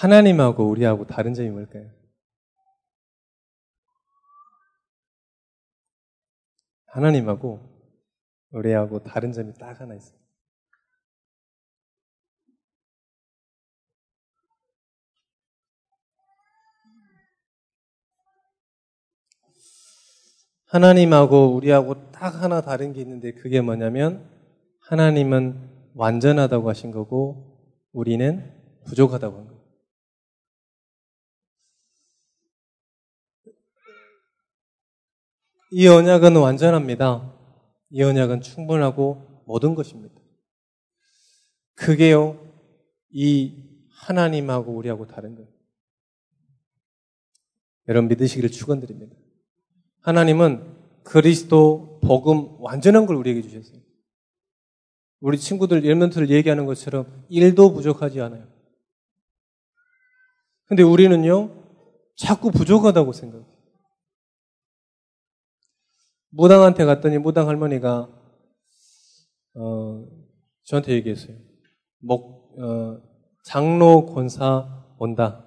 하나님하고 우리하고 다른 점이 뭘까요? 하나님하고 우리하고 다른 점이 딱 하나 있어요. 하나님하고 우리하고 딱 하나 다른 게 있는데 그게 뭐냐면 하나님은 완전하다고 하신 거고 우리는 부족하다고 한 거예요. 이 언약은 완전합니다. 이 언약은 충분하고 모든 것입니다. 그게요, 이 하나님하고 우리하고 다른 거예요. 여러분 믿으시기를 축원드립니다. 하나님은 그리스도 복음 완전한 걸 우리에게 주셨어요. 우리 친구들 엘멘트를 얘기하는 것처럼 일도 부족하지 않아요. 근데 우리는요, 자꾸 부족하다고 생각해요. 무당한테 갔더니 무당 할머니가, 어, 저한테 얘기했어요. 목, 어, 장로 권사 온다.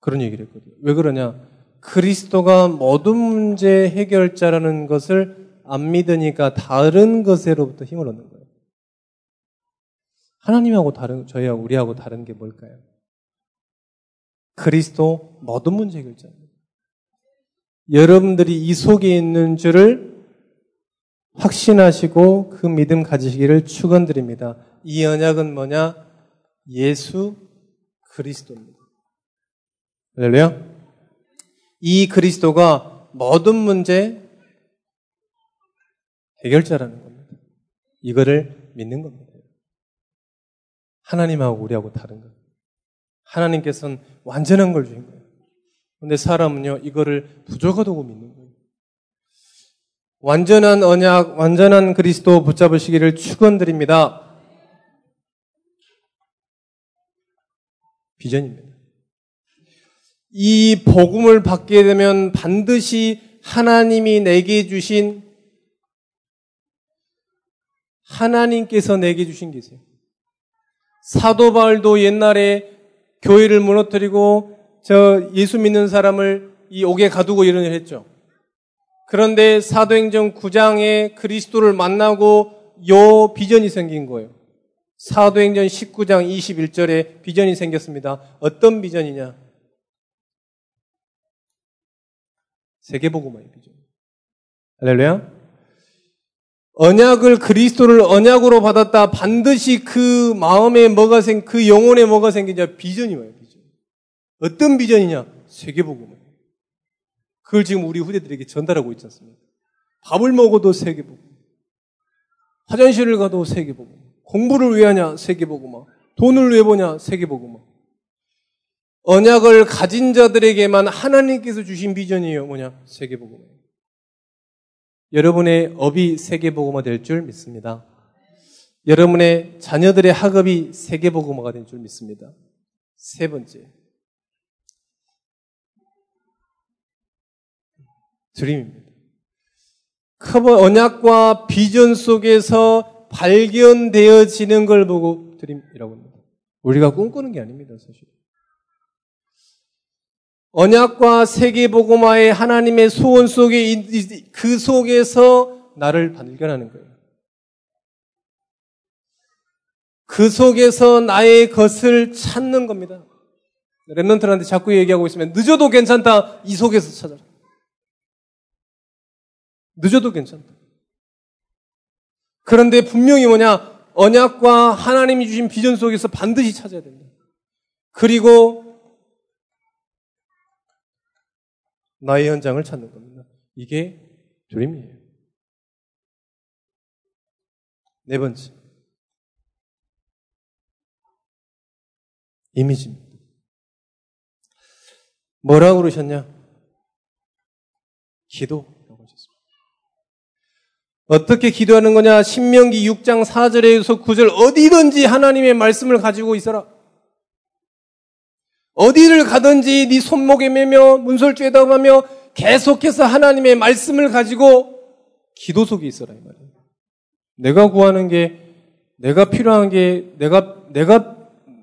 그런 얘기를 했거든요. 왜 그러냐? 그리스도가 모든 문제 해결자라는 것을 안 믿으니까 다른 것으로부터 힘을 얻는 거예요. 하나님하고 다른, 저희하고 우리하고 다른 게 뭘까요? 그리스도 모든 문제 해결자입니다. 여러분들이 이 속에 있는 줄을 확신하시고 그 믿음 가지시기를 축원드립니다. 이 언약은 뭐냐? 예수 그리스도입니다. 할렐루야. 이 그리스도가 모든 문제 해결자라는 겁니다. 이거를 믿는 겁니다. 하나님하고 우리하고 다른 거. 하나님께서는 완전한 걸 주신 거예요. 근데 사람은요, 이거를 부족하다고 믿는 거예요. 완전한 언약, 완전한 그리스도 붙잡으시기를 축원드립니다. 비전입니다. 이 복음을 받게 되면 반드시 하나님이 내게 주신 하나님께서 내게 주신 게 있어요. 사도 바울도 옛날에 교회를 무너뜨리고 저 예수 믿는 사람을 이 옥에 가두고 이런 일을 했죠. 그런데 사도행전 9장에 그리스도를 만나고 요 비전이 생긴 거예요. 사도행전 19장 21절에 비전이 생겼습니다. 어떤 비전이냐? 세계복음화의 비전. 할렐루야. 언약을 그리스도를 언약으로 받았다. 반드시 그 마음에 뭐가 생, 그 영혼에 뭐가 생기냐? 비전이 와요. 비전. 어떤 비전이냐? 세계복음화. 그걸 지금 우리 후대들에게 전달하고 있지 않습니까? 밥을 먹어도 세계복음. 화장실을 가도 세계복음. 공부를 왜 하냐? 세계복음화. 돈을 왜 보냐? 세계복음화. 언약을 가진 자들에게만 하나님께서 주신 비전이에요. 뭐냐? 세계복음이에요. 여러분의 업이 세계복음화 될 줄 믿습니다. 여러분의 자녀들의 학업이 세계복음화가 될 줄 믿습니다. 세 번째. dream입니다. 언약과 비전 속에서 발견되어지는 걸 보고 dream이라고 합니다. 우리가 꿈꾸는 게 아닙니다, 사실. 언약과 세계복음화의 하나님의 소원 속에 그 속에서 나를 발견하는 거예요. 그 속에서 나의 것을 찾는 겁니다. 랩런트한테 자꾸 얘기하고 있으면 늦어도 괜찮다. 이 속에서 찾아라. 늦어도 괜찮다. 그런데 분명히 뭐냐? 언약과 하나님이 주신 비전 속에서 반드시 찾아야 된다. 그리고 나의 현장을 찾는 겁니다. 이게 드림이에요. 네 번째. 이미지입니다. 뭐라고 그러셨냐? 하셨습니다. 어떻게 기도하는 거냐? 신명기 6장 4절에서 9절 어디든지 하나님의 말씀을 가지고 있어라. 어디를 가든지 네 손목에 매며 문설주에다 가며 계속해서 하나님의 말씀을 가지고 기도 속에 있어라 이 말이에요. 내가 구하는 게 내가 필요한 게 내가 내가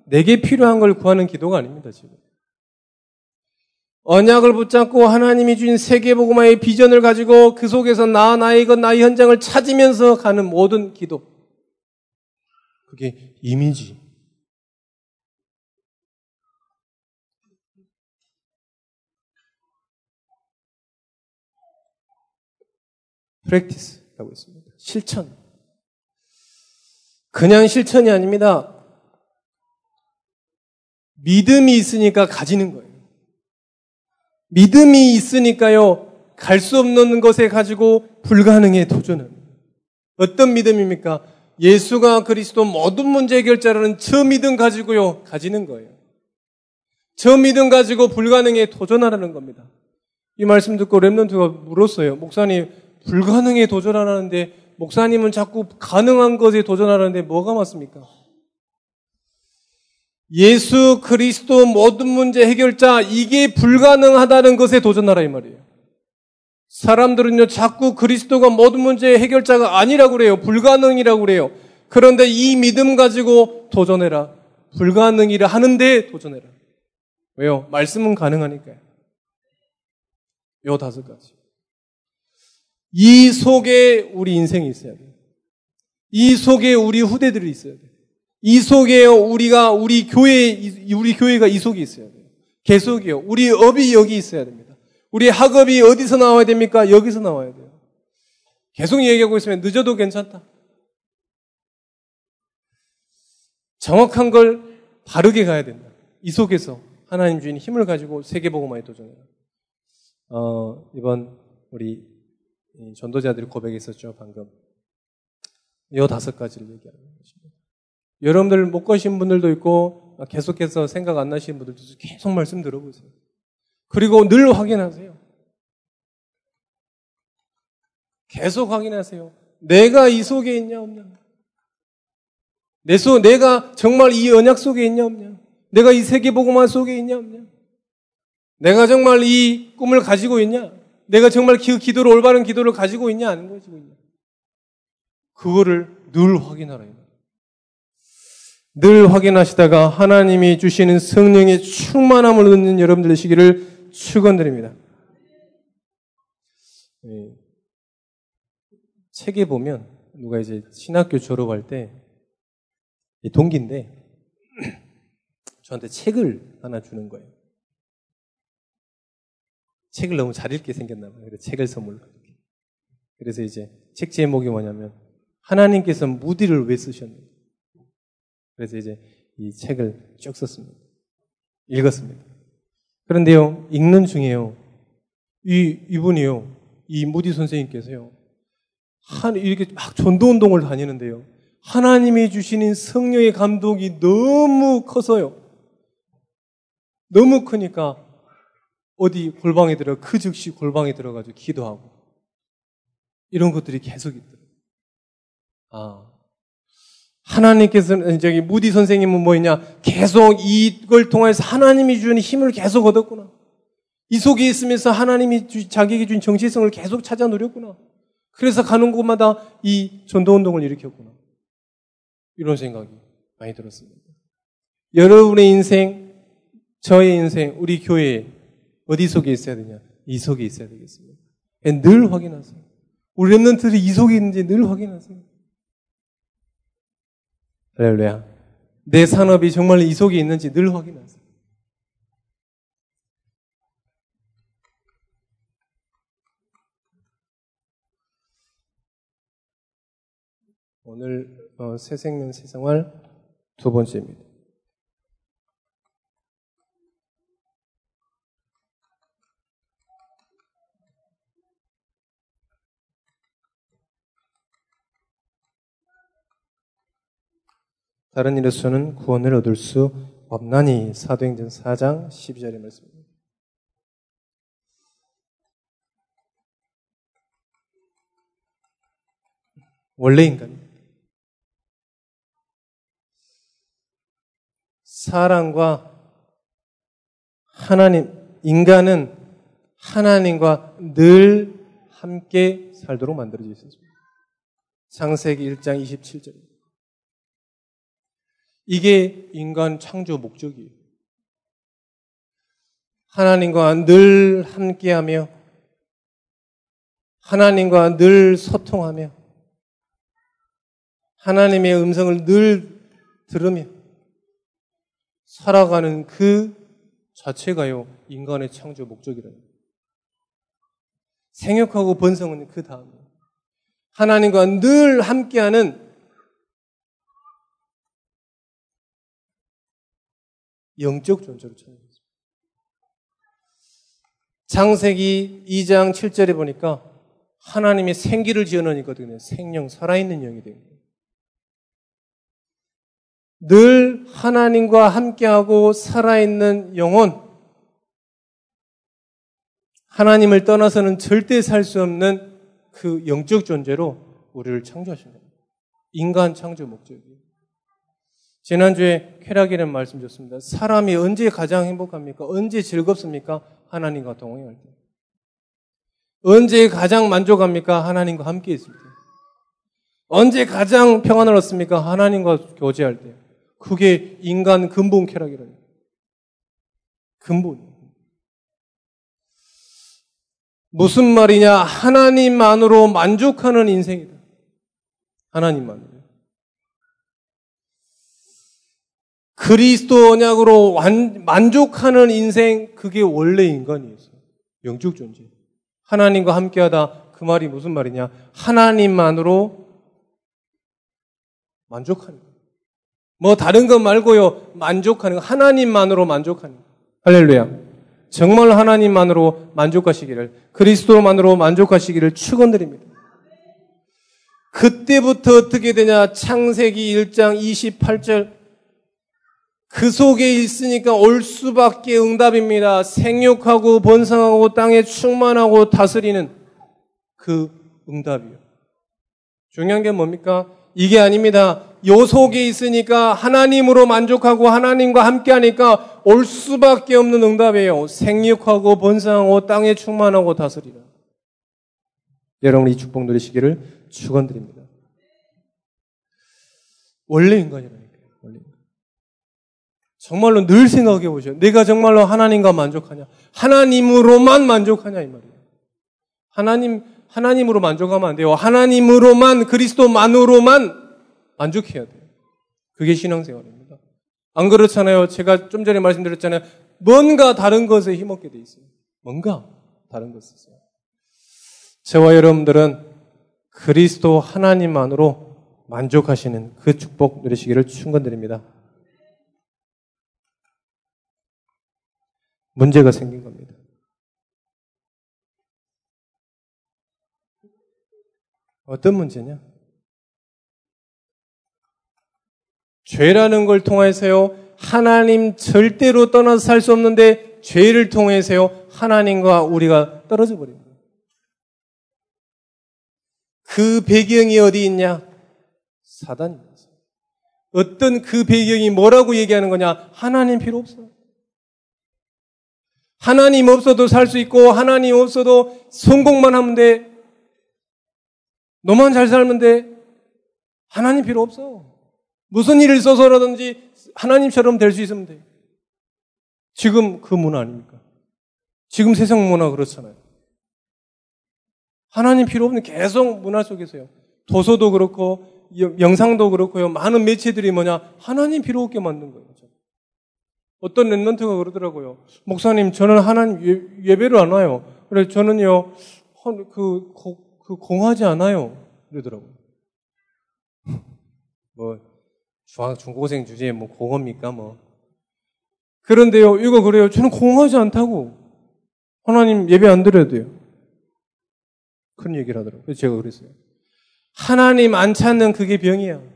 내게 필요한 걸 구하는 기도가 아닙니다, 지금. 언약을 붙잡고 하나님이 주신 세계복음화의 비전을 가지고 그 속에서 나, 나의 것, 나의 현장을 찾으면서 가는 모든 기도. 그게 이미지. 프랙티스라고 있습니다. 실천. 그냥 실천이 아닙니다. 믿음이 있으니까 가지는 거예요. 믿음이 있으니까요, 갈 수 없는 것에 가지고 불가능에 도전하는. 어떤 믿음입니까? 예수가 그리스도 모든 문제 해결자라는 저 믿음 가지고요, 가지는 거예요. 저 믿음 가지고 불가능에 도전하라는 겁니다. 이 말씀 듣고 랩런트가 물었어요. 목사님, 불가능에 도전하라는데, 목사님은 자꾸 가능한 것에 도전하라는데 뭐가 맞습니까? 예수 그리스도 모든 문제 해결자 이게 불가능하다는 것에 도전하라 이 말이에요. 사람들은요 자꾸 그리스도가 모든 문제 해결자가 아니라고 그래요. 불가능이라고 그래요. 그런데 이 믿음 가지고 도전해라. 불가능이라 하는데 도전해라. 왜요? 말씀은 가능하니까요. 요 다섯 가지. 이 속에 우리 인생이 있어야 돼요. 이 속에 우리 후대들이 있어야 돼요. 이 속에 우리가 우리 교회 우리 교회가 이 속에 있어야 돼요. 계속이요. 우리 업이 여기 있어야 됩니다. 우리 학업이 어디서 나와야 됩니까? 여기서 나와야 돼요. 계속 얘기하고 있으면 늦어도 괜찮다. 정확한 걸 바르게 가야 된다. 이 속에서 하나님 주인 힘을 가지고 세계보고만에 도전해요. 어, 이번 우리 전도자들이 고백했었죠, 방금. 요 다섯 가지를 얘기하는 것입니다. 여러분들 못 가신 분들도 있고 계속해서 생각 안 나시는 분들도 계속 말씀 들어보세요. 그리고 늘 확인하세요. 계속 확인하세요. 내가 이 속에 있냐 없냐. 내 속, 내가 정말 이 언약 속에 있냐 없냐. 내가 이 세계보고만 속에 있냐 없냐. 내가 정말 이 꿈을 가지고 있냐. 내가 정말 그 기도를 올바른 기도를 가지고 있냐 아닌 가지고 있냐. 그거를 늘 확인하라. 늘 확인하시다가 하나님이 주시는 성령의 충만함을 얻는 여러분들 되시기를 축원드립니다. 네. 책에 보면 누가 이제 신학교 졸업할 때 동기인데 저한테 책을 하나 주는 거예요. 책을 너무 잘 읽게 생겼나 봐요. 그래서 책을 선물로. 그래서 이제 책 제목이 뭐냐면 하나님께서 무디를 왜 쓰셨는지. 그래서 이제 이 책을 쭉 썼습니다. 읽었습니다. 그런데요, 읽는 중에요, 이, 이분이요, 이 무디 선생님께서요, 한, 이렇게 막 전도 운동을 다니는데요, 하나님이 주시는 성령의 감독이 너무 커서요, 너무 크니까, 어디 골방에 들어, 그 즉시 골방에 들어가지고 기도하고, 이런 것들이 계속 있더라고요. 아, 하나님께서는 저기 무디 선생님은 뭐냐 계속 이걸 통해서 하나님이 주는 힘을 계속 얻었구나. 이 속에 있으면서 하나님이 주, 자기에게 준 정체성을 계속 찾아 누렸구나. 그래서 가는 곳마다 이 전도 운동을 일으켰구나. 이런 생각이 많이 들었습니다. 여러분의 인생, 저의 인생, 우리 교회 어디 속에 있어야 되냐? 이 속에 있어야 되겠습니다. 늘 확인하세요. 우리 랩런트들이 이 속에 있는지 늘 확인하세요. 할렐루야. 내 산업이 정말 이 속에 있는지 늘 확인하세요. 오늘 어, 새 생명 새 생활 두 번째입니다. 다른 일에서는 구원을 얻을 수 없나니 사도행전 4장 12절의 말씀입니다. 원래 인간 사랑과 하나님 인간은 하나님과 늘 함께 살도록 만들어져 있습니다. 창세기 1장 27절입니다. 이게 인간 창조 목적이에요. 하나님과 늘 함께하며 하나님과 늘 소통하며 하나님의 음성을 늘 들으며 살아가는 그 자체가요, 인간의 창조 목적이라는 생육하고 번성은 그 다음에 하나님과 늘 함께하는 영적 존재로 찾아냈습니다. 창세기 2장 7절에 보니까 하나님이 생기를 지어놓으니거든요. 생명, 살아있는 영이 된 거예요. 늘 하나님과 함께하고 살아있는 영혼, 하나님을 떠나서는 절대 살 수 없는 그 영적 존재로 우리를 창조하신 겁니다. 인간 창조 목적이에요. 지난주에 쾌락이라는 말씀 줬습니다. 사람이 언제 가장 행복합니까? 언제 즐겁습니까? 하나님과 동행할 때. 언제 가장 만족합니까? 하나님과 함께 있을 때. 언제 가장 평안을 얻습니까? 하나님과 교제할 때. 그게 인간 근본 쾌락이라는 근본. 무슨 말이냐? 하나님만으로 만족하는 인생이다. 하나님만으로. 그리스도 언약으로 만족하는 인생, 그게 원래 인간이었어요. 영적 존재. 하나님과 함께하다. 그 말이 무슨 말이냐? 하나님만으로 만족하는 거. 뭐 다른 것 말고요. 만족하는 거. 하나님만으로 만족하는 거. 할렐루야. 정말 하나님만으로 만족하시기를, 그리스도만으로 만족하시기를 축원드립니다. 그때부터 어떻게 되냐? 창세기 1장 28절 그 속에 있으니까 올 수밖에 응답입니다. 생육하고 번성하고 땅에 충만하고 다스리는 그 응답이요. 중요한 게 뭡니까? 이게 아닙니다. 요 속에 있으니까 하나님으로 만족하고 하나님과 함께 하니까 올 수밖에 없는 응답이에요. 생육하고 번성하고 땅에 충만하고 다스리라. 여러분 이 축복 누리시기를 축원드립니다. 원래 인간이라니까요. 원래 인간. 정말로 늘 생각해 보세요. 내가 정말로 하나님과 만족하냐? 하나님으로만 만족하냐 이 말이에요. 하나님 하나님으로 만족하면 안 돼요. 하나님으로만 그리스도만으로만 만족해야 돼요. 그게 신앙생활입니다. 안 그렇잖아요. 제가 좀 전에 말씀드렸잖아요. 뭔가 다른 것에 힘없게 돼 있어요. 뭔가 다른 것에서. 저와 여러분들은 그리스도 하나님만으로 만족하시는 그 축복 누리시기를 충건드립니다. 문제가 생긴 겁니다. 어떤 문제냐? 죄라는 걸 통해서요, 하나님 절대로 떠나서 살 수 없는데, 죄를 통해서요, 하나님과 우리가 떨어져 버립니다. 그 배경이 어디 있냐? 사단입니다. 어떤 그 배경이 뭐라고 얘기하는 거냐? 하나님 필요 없어. 하나님 없어도 살 수 있고, 하나님 없어도 성공만 하면 돼. 너만 잘 살면 돼. 하나님 필요 없어. 무슨 일을 써서라든지 하나님처럼 될 수 있으면 돼. 지금 그 문화 아닙니까? 지금 세상 문화 그렇잖아요. 하나님 필요 없는 계속 문화 속에서요. 도서도 그렇고 영상도 그렇고요. 많은 매체들이 뭐냐 하나님 필요 없게 만든 거예요. 어떤 랩런트가 그러더라고요. 목사님 저는 하나님 예배를 안 와요. 그래 저는요 그, 그 공하지 않아요. 그러더라고요. 뭐 중학 중고생 주제에 뭐 공합니까 뭐. 그런데요 이거 그래요. 저는 공하지 않다고. 하나님 예배 안 드려도 돼요. 그런 얘기를 하더라고요. 제가 그랬어요. 하나님 안 찾는 그게 병이야.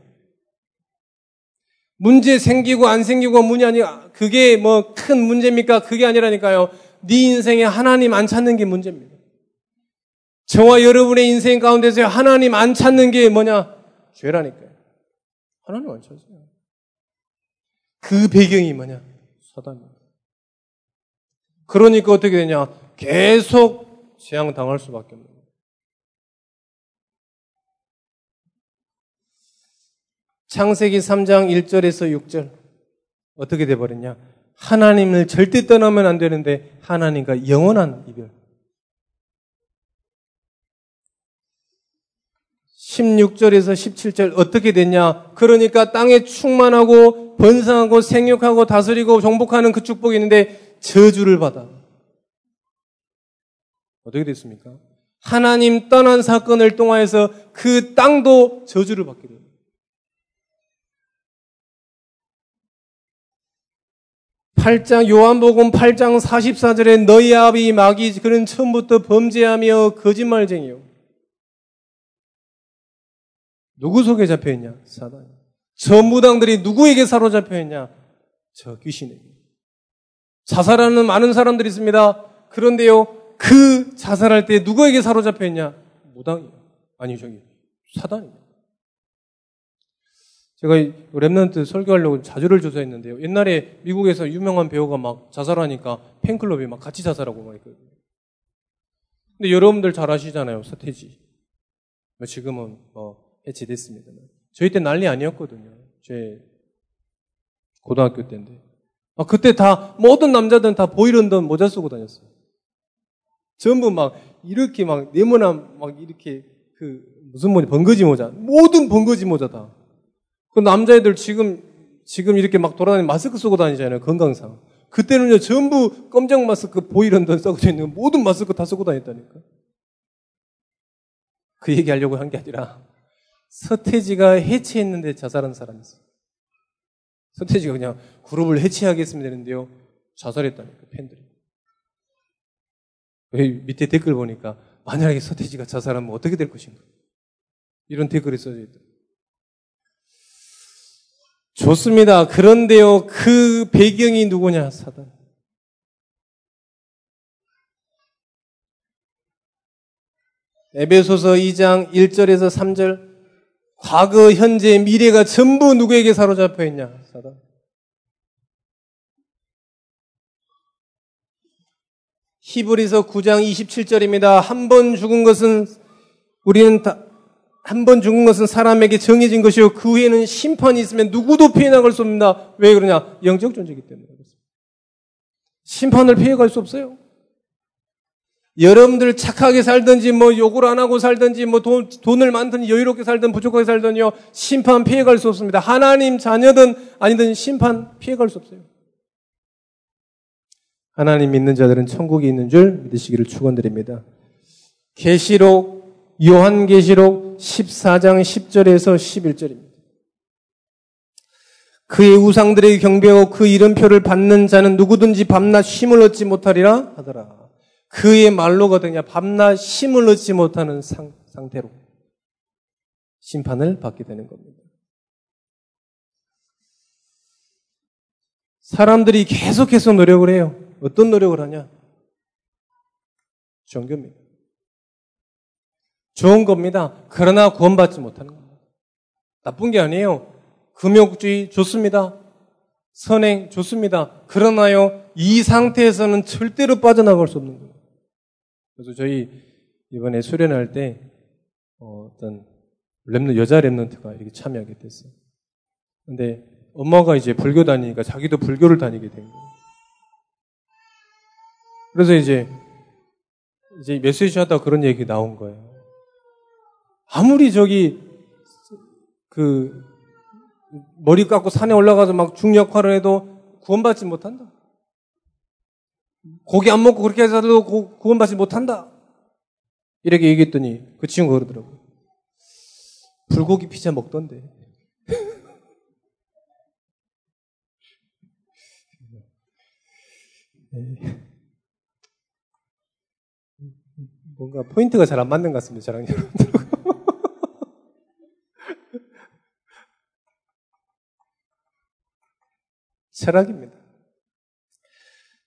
문제 생기고 안 생기고 문이 아니 그게 뭐 큰 문제입니까? 그게 아니라니까요. 네 인생에 하나님 안 찾는 게 문제입니다. 저와 여러분의 인생 가운데서 하나님 안 찾는 게 뭐냐? 죄라니까요. 하나님 안 찾아요. 그 배경이 뭐냐? 사단입니다. 그러니까 어떻게 되냐? 계속 재앙 당할 수밖에 없는 창세기 3장 1절에서 6절. 어떻게 돼버렸냐? 하나님을 절대 떠나면 안 되는데 하나님과 영원한 이별. 16절에서 17절 어떻게 됐냐? 그러니까 땅에 충만하고 번성하고 생육하고 다스리고 정복하는 그 축복이 있는데 저주를 받아. 어떻게 됐습니까? 하나님 떠난 사건을 통하여서 그 땅도 저주를 받게 됩니 8장 요한복음 8장 44절에 너희 아비 마귀 그는 처음부터 범죄하며 거짓말쟁이요. 누구 속에 잡혀 있냐? 사단. 저 무당들이 누구에게 사로잡혀 있냐? 저 귀신에게. 자살하는 많은 사람들이 있습니다. 그런데요, 그 자살할 때 누구에게 사로잡혀 있냐? 무당이요. 아니, 저기, 사단이요. 제가 랩런트 설교하려고 자주를 조사했는데요. 옛날에 미국에서 유명한 배우가 막 자살하니까 팬클럽이 막 같이 자살하고 막 있거든요. 근데 여러분들 잘 아시잖아요. 서태지. 뭐 지금은 뭐 해체됐습니다. 저희 때 난리 아니었거든요. 제 고등학교 때인데. 아, 그때 다 모든 남자들은 다 보이런던 모자 쓰고 다녔어요. 전부 막 이렇게 막 네모난 막 이렇게 그 무슨 모자 번거지 모자 모든 번거지 모자 다. 그 남자애들 지금, 지금 이렇게 막 돌아다니는 마스크 쓰고 다니잖아요. 건강상. 그때는요, 전부 검정 마스크 보이런던 써져 있는 모든 마스크 다 쓰고 다녔다니까. 그 얘기 하려고 한 게 아니라, 서태지가 해체했는데 자살한 사람이 있어요. 서태지가 그냥 그룹을 해체하겠으면 되는데요. 자살했다니까, 팬들이. 밑에 댓글 보니까, 만약에 서태지가 자살하면 어떻게 될 것인가. 이런 댓글이 써져 있더라고요. 좋습니다. 그런데요, 그 배경이 누구냐, 사단. 에베소서 2장 1절에서 3절. 과거, 현재, 미래가 전부 누구에게 사로잡혀 있냐, 사단. 히브리서 9장 27절입니다. 한 번 죽은 것은 우리는 다, 한 번 죽은 것은 사람에게 정해진 것이요. 그 후에는 심판이 있으면 누구도 피해 나갈 수 없습니다. 왜 그러냐? 영적 존재이기 때문에 그렇습니다. 심판을 피해갈 수 없어요. 여러분들 착하게 살든지 뭐 욕을 안 하고 살든지 뭐 돈, 돈을 많든 여유롭게 살든 부족하게 살든요. 심판 피해갈 수 없습니다. 하나님 자녀든 아니든 심판 피해갈 수 없어요. 하나님 믿는 자들은 천국이 있는 줄 믿으시기를 축원드립니다. 계시록 요한계시록 14장 10절에서 11절입니다. 그의 우상들에게 경배하고 그 이름표를 받는 자는 누구든지 밤낮 쉼을 얻지 못하리라 하더라. 그의 말로거든요. 밤낮 쉼을 얻지 못하는 상, 상태로 심판을 받게 되는 겁니다. 사람들이 계속해서 노력을 해요. 어떤 노력을 하냐? 종교입니다. 좋은 겁니다. 그러나 구원받지 못하는 겁니다. 나쁜 게 아니에요. 금욕주의 좋습니다. 선행 좋습니다. 그러나요, 이 상태에서는 절대로 빠져나갈 수 없는 거예요. 그래서 저희 이번에 수련할 때 어, 떤 랩는 여자 랩런트가 이렇게 참여하게 됐어요. 근데 엄마가 이제 불교 다니니까 자기도 불교를 다니게 된 거예요. 그래서 이제 이제 메시지 하다 그런 얘기 나온 거예요. 아무리 저기 그 머리 깎고 산에 올라가서 막 중력화를 해도 구원받지 못한다. 고기 안 먹고 그렇게 해서도 구원받지 못한다. 이렇게 얘기했더니 그 친구가 그러더라고요. 불고기 피자 먹던데. 뭔가 포인트가 잘 안 맞는 것 같습니다. 저랑 여러분들. 철학입니다.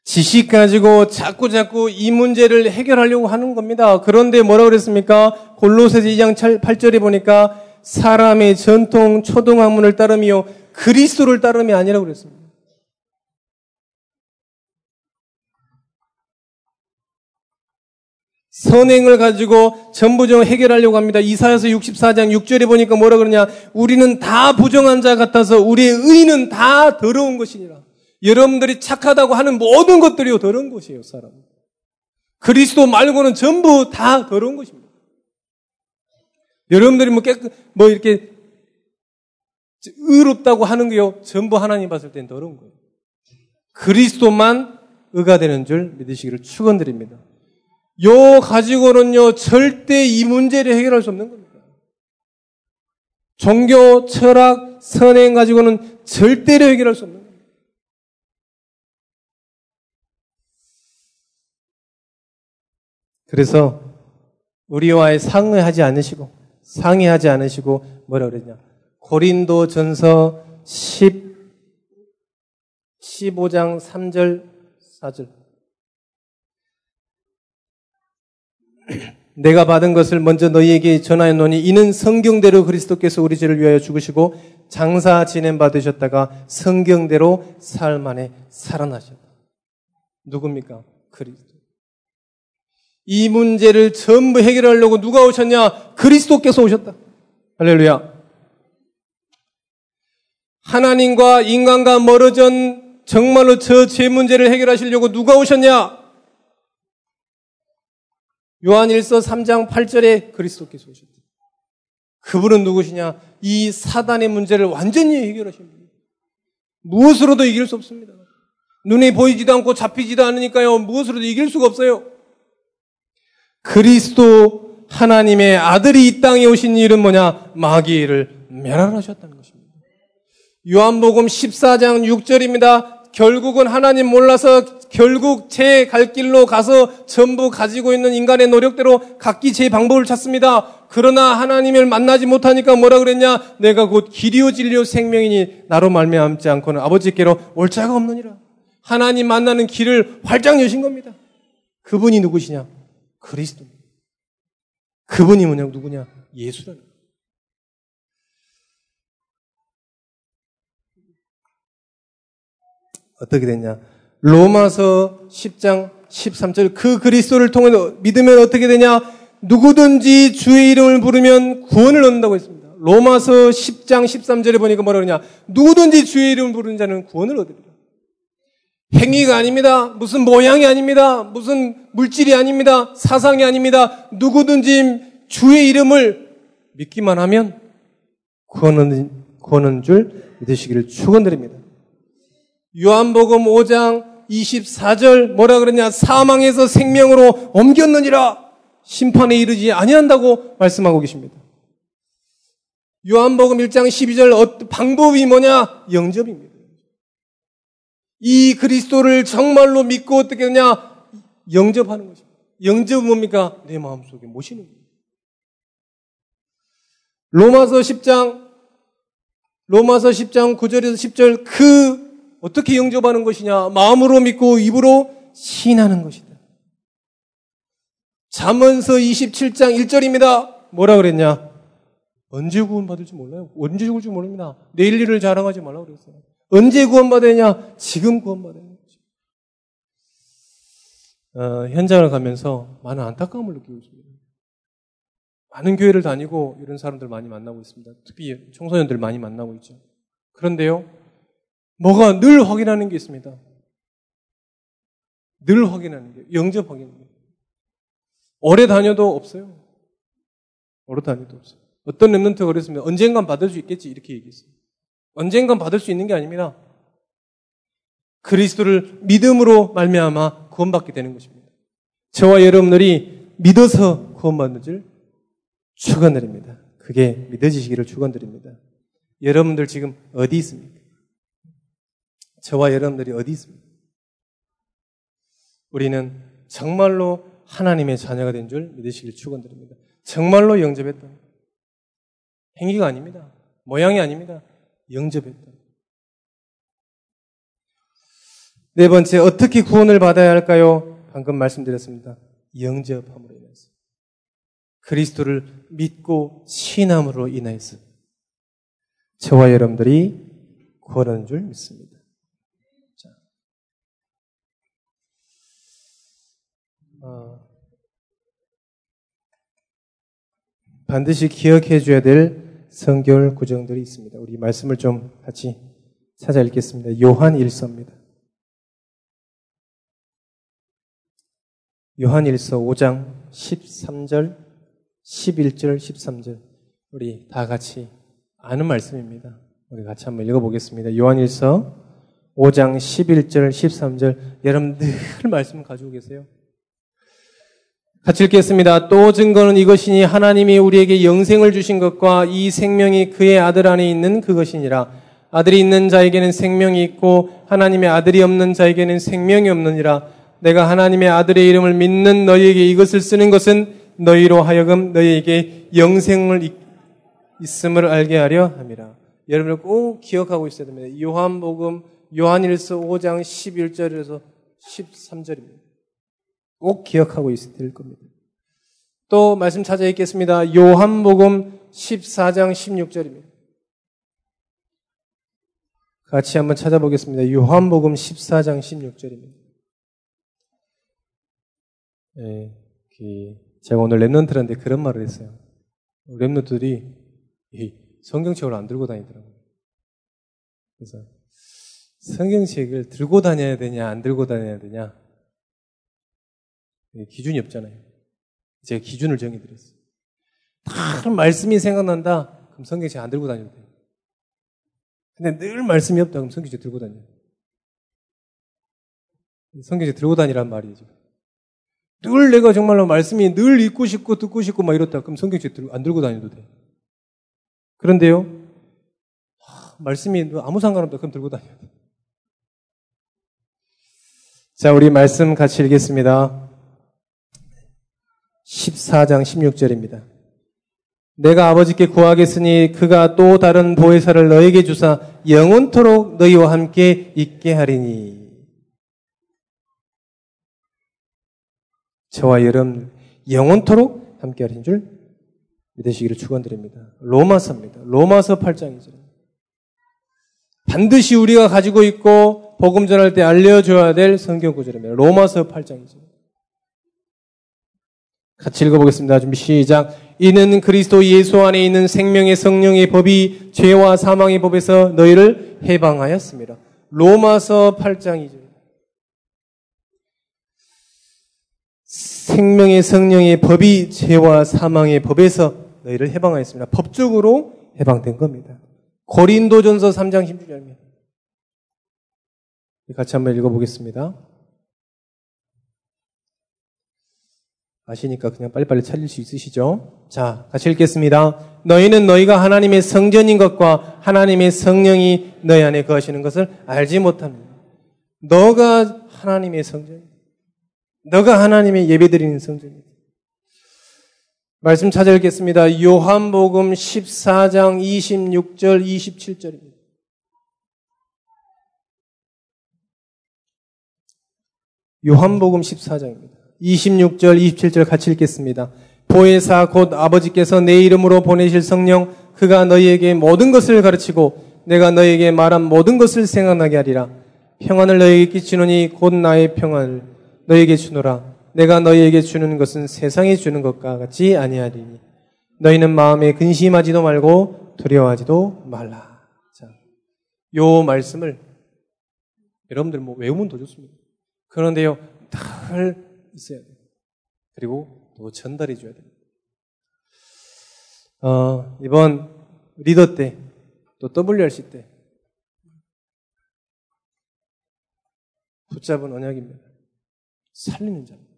지식 가지고 자꾸 자꾸 이 문제를 해결하려고 하는 겁니다. 그런데 뭐라고 그랬습니까? 골로새서 2장 8절에 보니까 사람의 전통 초등학문을 따르며 그리스도를 따름이 아니라고 그랬습니다. 선행을 가지고 전부정 해결하려고 합니다. 이사야서 64장 6절에 보니까 뭐라 그러냐? 우리는 다 부정한 자 같아서 우리의 의는 다 더러운 것이니라. 여러분들이 착하다고 하는 모든 것들이 더러운 것이에요, 사람. 그리스도 말고는 전부 다 더러운 것입니다. 여러분들이 뭐 깨끗, 뭐 이렇게 의롭다고 하는 게요, 전부 하나님 봤을 땐 더러운 거예요. 그리스도만 의가 되는 줄 믿으시기를 축원드립니다. 요 가지고는요, 절대 이 문제를 해결할 수 없는 겁니다. 종교, 철학, 선행 가지고는 절대로 해결할 수 없는 겁니다. 그래서 우리와의 상의하지 않으시고, 상의하지 않으시고, 뭐라 그랬냐. 고린도 전서 10, 15장 3절, 4절. 내가 받은 것을 먼저 너희에게 전하였노니 이는 성경대로 그리스도께서 우리 죄를 위하여 죽으시고 장사 지냄 받으셨다가 성경대로 사흘 만에 살아나셨다. 누굽니까? 그리스도. 이 문제를 전부 해결하려고 누가 오셨냐? 그리스도께서 오셨다. 할렐루야. 하나님과 인간과 멀어진 정말로 저 죄 문제를 해결하시려고 누가 오셨냐? 요한 1서 3장 8절에 그리스도께서 오셨다. 그분은 누구시냐? 이 사단의 문제를 완전히 해결하신 분이에요. 무엇으로도 이길 수 없습니다. 눈에 보이지도 않고 잡히지도 않으니까요. 무엇으로도 이길 수가 없어요. 그리스도 하나님의 아들이 이 땅에 오신 일은 뭐냐? 마귀를 멸하셨다는 것입니다. 요한복음 14장 6절입니다. 결국은 하나님 몰라서 결국 제 갈 길로 가서 전부 가지고 있는 인간의 노력대로 각기 제 방법을 찾습니다. 그러나 하나님을 만나지 못하니까 뭐라 그랬냐? 내가 곧 길이요 진리요 생명이니 나로 말미암지 않고는 아버지께로 올 자가 없느니라. 하나님 만나는 길을 활짝 여신 겁니다. 그분이 누구시냐? 그리스도. 그분이 뭐냐? 누구냐? 예수라는 어떻게 됐냐? 로마서 10장 13절 그 그리스도를 통해 믿으면 어떻게 되냐? 누구든지 주의 이름을 부르면 구원을 얻는다고 했습니다. 로마서 10장 13절에 보니까 뭐라 그러냐? 누구든지 주의 이름을 부르는 자는 구원을 얻으리라. 행위가 아닙니다. 무슨 모양이 아닙니다. 무슨 물질이 아닙니다. 사상이 아닙니다. 누구든지 주의 이름을 믿기만 하면 구원은, 구원은 줄 믿으시기를 축원드립니다. 요한복음 5장 24절 뭐라 그러냐 사망에서 생명으로 옮겼느니라 심판에 이르지 아니한다고 말씀하고 계십니다. 요한복음 1장 12절 방법이 뭐냐? 영접입니다. 이 그리스도를 정말로 믿고 어떻게 하냐? 영접하는 것입니다. 영접은 뭡니까? 내 마음속에 모시는 거예요. 로마서 10장 로마서 10장 9절에서 10절 그 어떻게 영접하는 것이냐? 마음으로 믿고 입으로 신하는 것이다. 잠언서 27장 1절입니다. 뭐라 그랬냐? 언제 구원받을지 몰라요. 언제 죽을지 모릅니다. 내일 일을 자랑하지 말라고 그랬어요. 언제 구원받아야 지금 구원받아야 어, 현장을 가면서 많은 안타까움을 느끼고 있습니다. 많은 교회를 다니고 이런 사람들 많이 만나고 있습니다. 특히 청소년들 많이 만나고 있죠. 그런데요, 뭐가 늘 확인하는 게 있습니다. 늘 확인하는 게 영접 게 오래 다녀도 없어요. 오래 다녀도 없어요. 어떤 랩런트가 그랬습니다. 언젠간 받을 수 있겠지 이렇게 얘기했어요. 언젠간 받을 수 있는 게 아닙니다. 그리스도를 믿음으로 말미암아 구원받게 되는 것입니다. 저와 여러분들이 믿어서 구원받는 줄 축원드립니다. 그게 믿어지시기를 축원드립니다. 여러분들 지금 어디 있습니까? 저와 여러분들이 어디 있습니까? 우리는 정말로 하나님의 자녀가 된 줄 믿으시길 축원드립니다. 정말로 영접했던 행위가 아닙니다. 모양이 아닙니다. 영접했던. 네 번째 어떻게 구원을 받아야 할까요? 방금 말씀드렸습니다. 영접함으로 인해서 그리스도를 믿고 신함으로 인해서 저와 여러분들이 구원하는 줄 믿습니다. 반드시 기억해 줘야 될 성결 구정들이 있습니다. 우리 말씀을 좀 같이 찾아 읽겠습니다. 요한 1서입니다. 요한 1서 5장 13절, 11절, 13절. 우리 다 같이 아는 말씀입니다. 우리 같이 한번 읽어보겠습니다. 요한 1서 5장 11절, 13절. 여러분 늘 말씀 가지고 계세요? 같이 읽겠습니다. 또 증거는 이것이니 하나님이 우리에게 영생을 주신 것과 이 생명이 그의 아들 안에 있는 그것이니라. 아들이 있는 자에게는 생명이 있고 하나님의 아들이 없는 자에게는 생명이 없느니라. 내가 하나님의 아들의 이름을 믿는 너희에게 이것을 쓰는 것은 너희로 하여금 너희에게 영생을 있음을 알게 하려 함이라. 여러분을 꼭 기억하고 있어야 됩니다. 요한복음 요한일서 5장 11절에서 13절입니다. 꼭 기억하고 될 겁니다. 또 말씀 찾아 읽겠습니다. 요한복음 14장 16절입니다. 같이 한번 찾아보겠습니다. 요한복음 14장 16절입니다. 네, 제가 오늘 랩런트한테 그런 말을 했어요. 랩런트들이 성경책을 안 들고 다니더라고요. 그래서 성경책을 들고 다녀야 되냐, 안 들고 다녀야 되냐. 기준이 없잖아요. 제가 기준을 정해드렸어요. 다른 말씀이 생각난다? 그럼 성경책 안 들고 다녀도 돼요. 근데 늘 말씀이 없다? 그럼 성경책 들고 다녀요. 성경책 들고 다니란 말이에요, 지금. 늘 내가 정말로 말씀이 늘 읽고 싶고 듣고 싶고 막 이렇다. 그럼 성경책 안 들고 다녀도 돼. 그런데요, 말씀이 아무 상관없다. 그럼 들고 다녀야 돼. 자, 우리 말씀 같이 읽겠습니다. 14장 16절입니다. 내가 아버지께 구하겠으니 그가 또 다른 보혜사를 너에게 주사 영원토록 너희와 함께 있게 하리니. 저와 여러분 영원토록 함께 하신 줄 믿으시기를 축원드립니다. 로마서입니다. 로마서 8장이죠. 반드시 우리가 가지고 있고 복음 전할 때 알려줘야 될 성경 구절입니다. 로마서 8장이죠. 같이 읽어보겠습니다. 준비 시작. 이는 그리스도 예수 안에 있는 생명의 성령의 법이 죄와 사망의 법에서 너희를 해방하였습니다. 로마서 8장이죠. 생명의 성령의 법이 죄와 사망의 법에서 너희를 해방하였습니다. 법적으로 해방된 겁니다. 고린도전서 3장 16절입니다. 같이 한번 읽어보겠습니다. 아시니까 그냥 빨리빨리 찾을 수 있으시죠? 자, 같이 읽겠습니다. 너희는 너희가 하나님의 성전인 것과 하나님의 성령이 너희 안에 거하시는 것을 알지 못합니다. 너가 하나님의 성전, 너가 하나님의 예배드리는 성전이다. 말씀 찾아 읽겠습니다. 요한복음 14장 26절, 27절입니다. 요한복음 14장입니다. 26절, 27절 같이 읽겠습니다. 보혜사 곧 아버지께서 내 이름으로 보내실 성령 그가 너희에게 모든 것을 가르치고 내가 너희에게 말한 모든 것을 생각나게 하리라. 평안을 너희에게 끼치노니 곧 나의 평안을 너희에게 주노라. 내가 너희에게 주는 것은 세상이 주는 것과 같이 아니하리니 너희는 마음에 근심하지도 말고 두려워하지도 말라. 자, 요 말씀을 여러분들 뭐 외우면 더 좋습니다. 그런데요, 늘 있어야 돼요. 그리고 또 전달해 줘야 됩니다. 어, 이번 리더 때, 또 WRC 때, 붙잡은 언약입니다. 살리는 자입니다.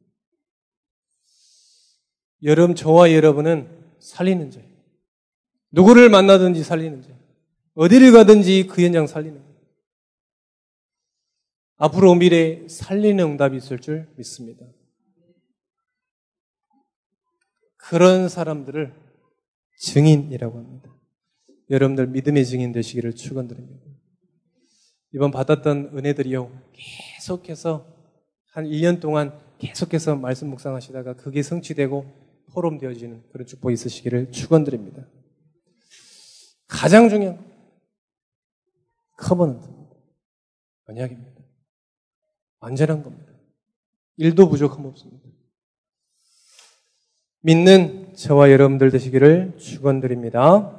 여러분, 저와 여러분은 살리는 자예요. 누구를 만나든지 살리는 자예요. 어디를 가든지 그 현장 살리는 거예요. 앞으로 미래에 살리는 응답이 있을 줄 믿습니다. 그런 사람들을 증인이라고 합니다. 여러분들 믿음의 증인 되시기를 축원드립니다. 이번 받았던 은혜들이요. 계속해서 한 1년 동안 계속해서 말씀 묵상하시다가 그게 성취되고 포럼되어지는 그런 축복이 있으시기를 축원드립니다. 가장 중요한 커버넌트입니다. 언약입니다. 완전한 겁니다. 일도 부족함 없습니다. 믿는 저와 여러분들 되시기를 축원드립니다.